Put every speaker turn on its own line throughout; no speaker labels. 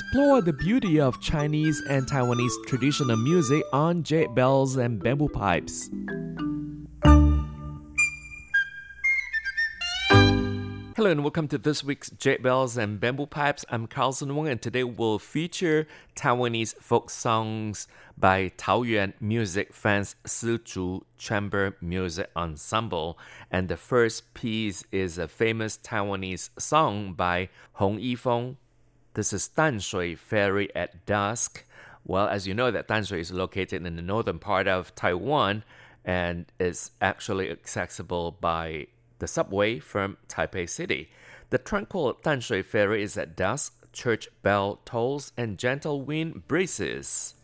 explore the beauty of Chinese and Taiwanese traditional music on jade bells and bamboo pipes. Hello and welcome to this week's Jade Bells and Bamboo Pipes. I'm Carlson Wong and today we'll feature Taiwanese folk songs by Taoyuan music fans Sizhu Chamber Music Ensemble. And the first piece is a famous Taiwanese song by Hong Yifeng. This is Tanshui Ferry at Dusk. Well, as you know, that Tanshui is located in the northern part of Taiwan and is actually accessible by the subway from Taipei City. The tranquil Tanshui Ferry is at dusk, church bell tolls, and gentle wind breezes.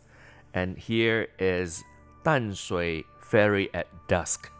And here is Tanshui Ferry at dusk.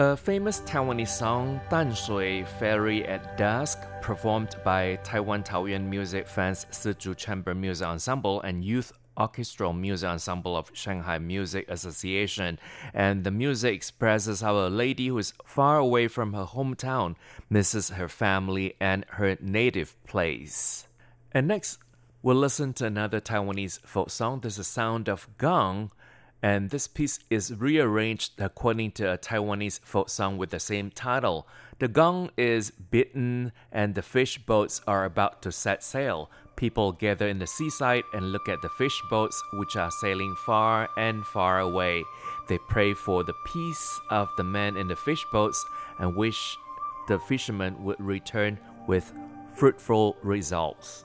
A famous Taiwanese song, Tanshui Ferry at Dusk, performed by Taiwan Taoyuan music fans Sizhu Chamber Music Ensemble and Youth Orchestral Music Ensemble of Shanghai Music Association. And the music expresses how a lady who is far away from her hometown misses her family and her native place. And next, we'll listen to another Taiwanese folk song. This is Sound of Gong and this piece is rearranged according to a Taiwanese folk song with the same title. The gong is beaten, and the fish boats are about to set sail. People gather in the seaside and look at the fish boats, which are sailing far and far away. They pray for the peace of the men in the fish boats and wish the fishermen would return with fruitful results.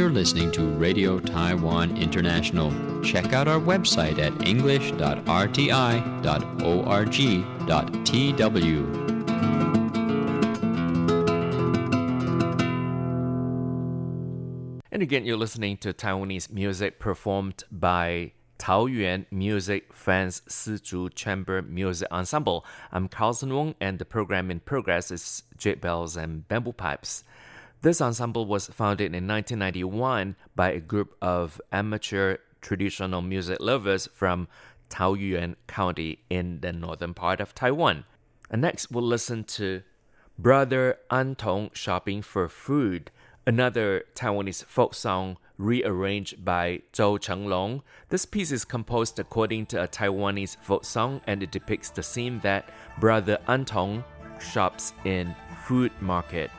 You're listening to Radio Taiwan International. Check out our website at english.rti.org.tw.
And again, you're listening to Taiwanese music performed by Taoyuan Music Fans Sizhu Chamber Music Ensemble. I'm Carlson Wong, and the program in progress is Jade Bells and Bamboo Pipes. This ensemble was founded in 1991 by a group of amateur traditional music lovers from Taoyuan County in the northern part of Taiwan. And next, we'll listen to Brother Antong Shopping for Food, another Taiwanese folk song rearranged by Zhou Chenglong. This piece is composed according to a Taiwanese folk song and it depicts the scene that Brother Antong shops in food market.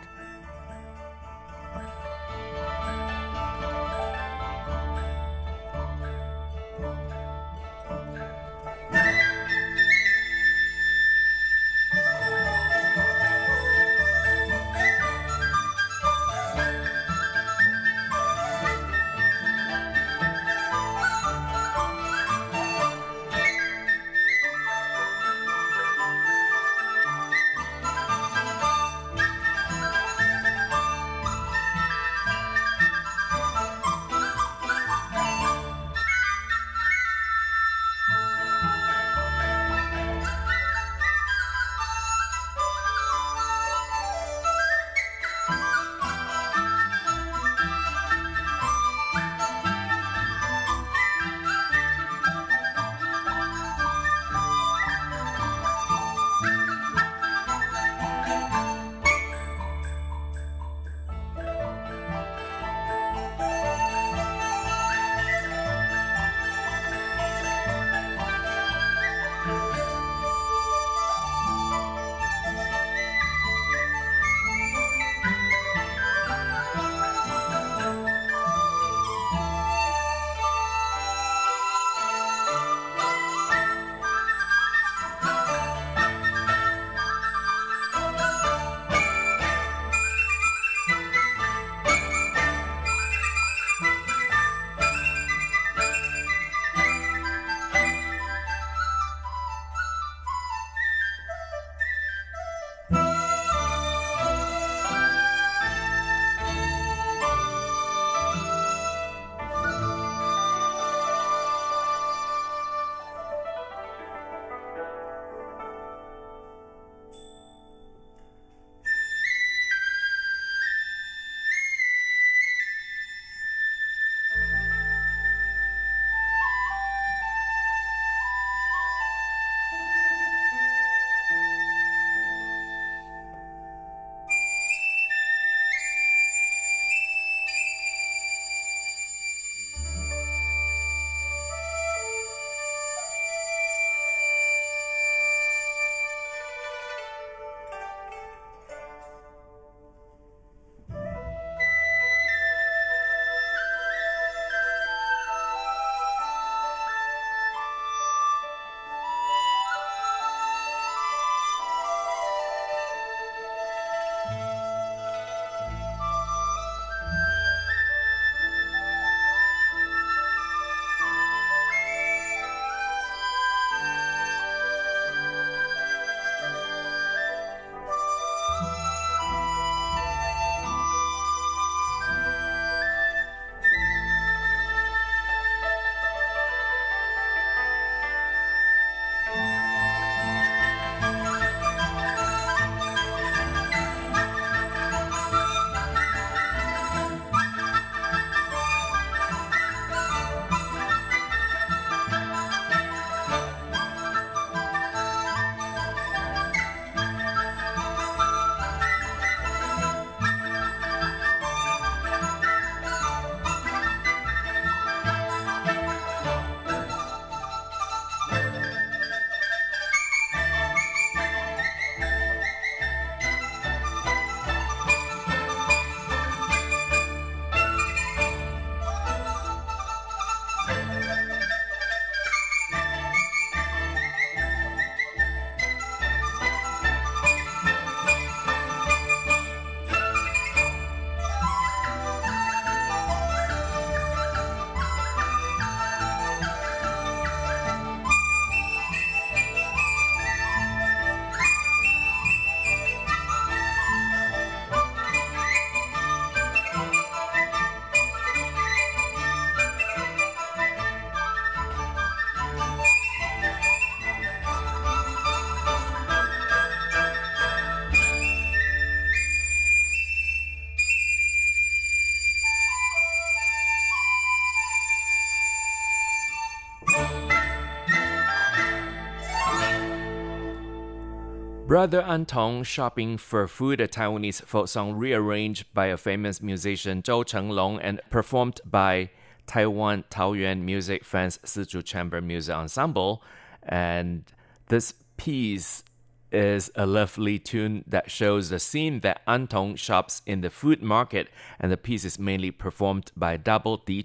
Brother Antong shopping for food, a Taiwanese folk song rearranged by a famous musician Zhou Chenglong and performed by Taiwan Taoyuan music fans Sizhu Chamber Music Ensemble. And this piece is a lovely tune that shows the scene that Antong shops in the food market, and the piece is mainly performed by double Di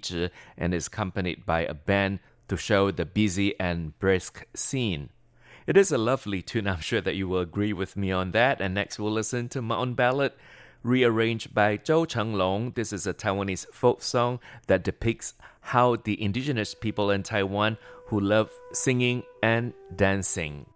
and is accompanied by a band to show the busy and brisk scene. It is a lovely tune. I'm sure that you will agree with me on that. And next, we'll listen to own ballad, rearranged by Zhou Chenglong. This is a Taiwanese folk song that depicts how the indigenous people in Taiwan who love singing and dancing.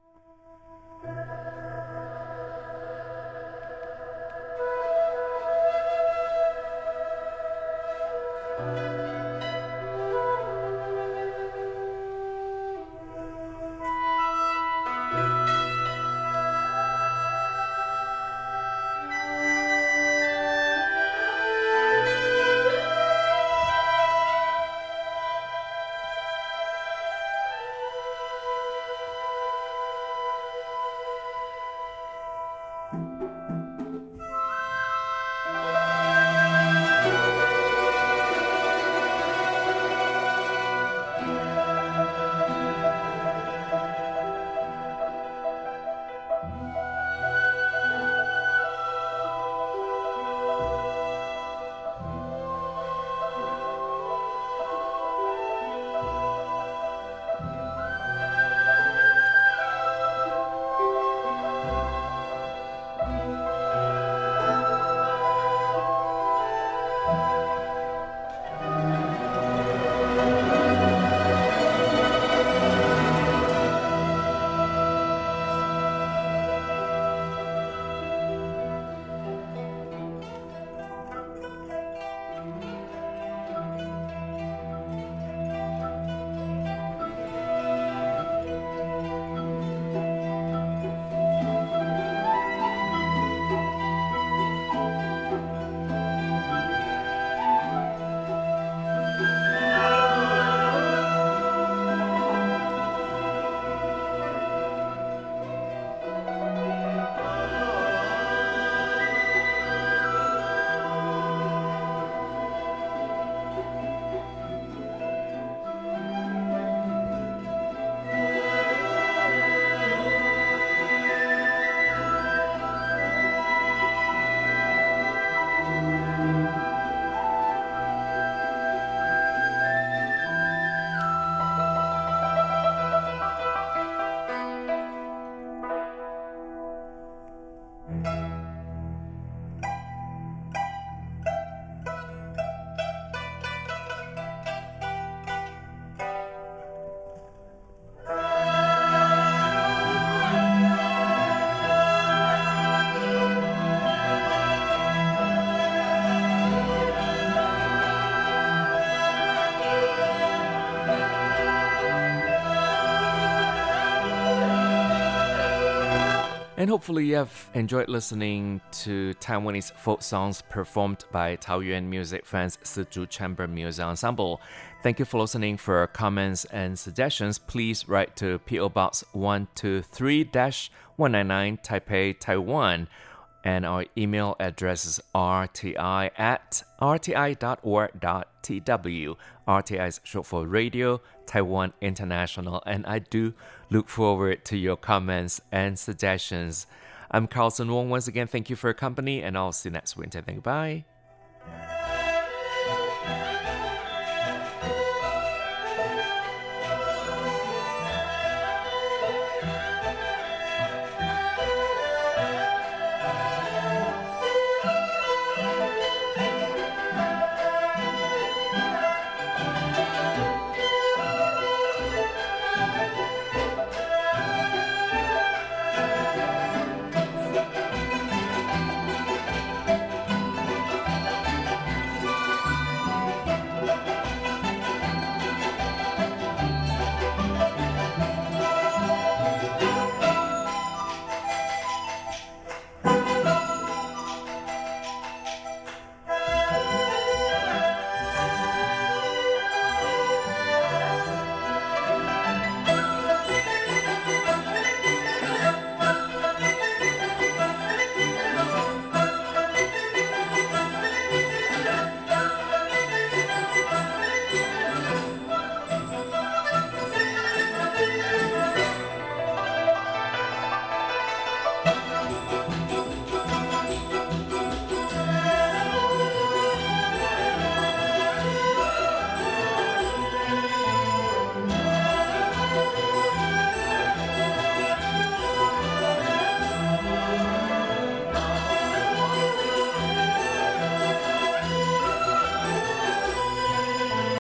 And hopefully, you have enjoyed listening to Taiwanese folk songs performed by Taoyuan music fans Sizhu Chamber Music Ensemble. Thank you for listening. For comments and suggestions, please write to PO Box 123 199 Taipei, Taiwan. And our email address is rti at rti.org.tw. RTI is short for Radio Taiwan International. And I do look forward to your comments and suggestions. I'm Carlson Wong. Once again, thank you for your company, and I'll see you next winter. Thank you. Bye.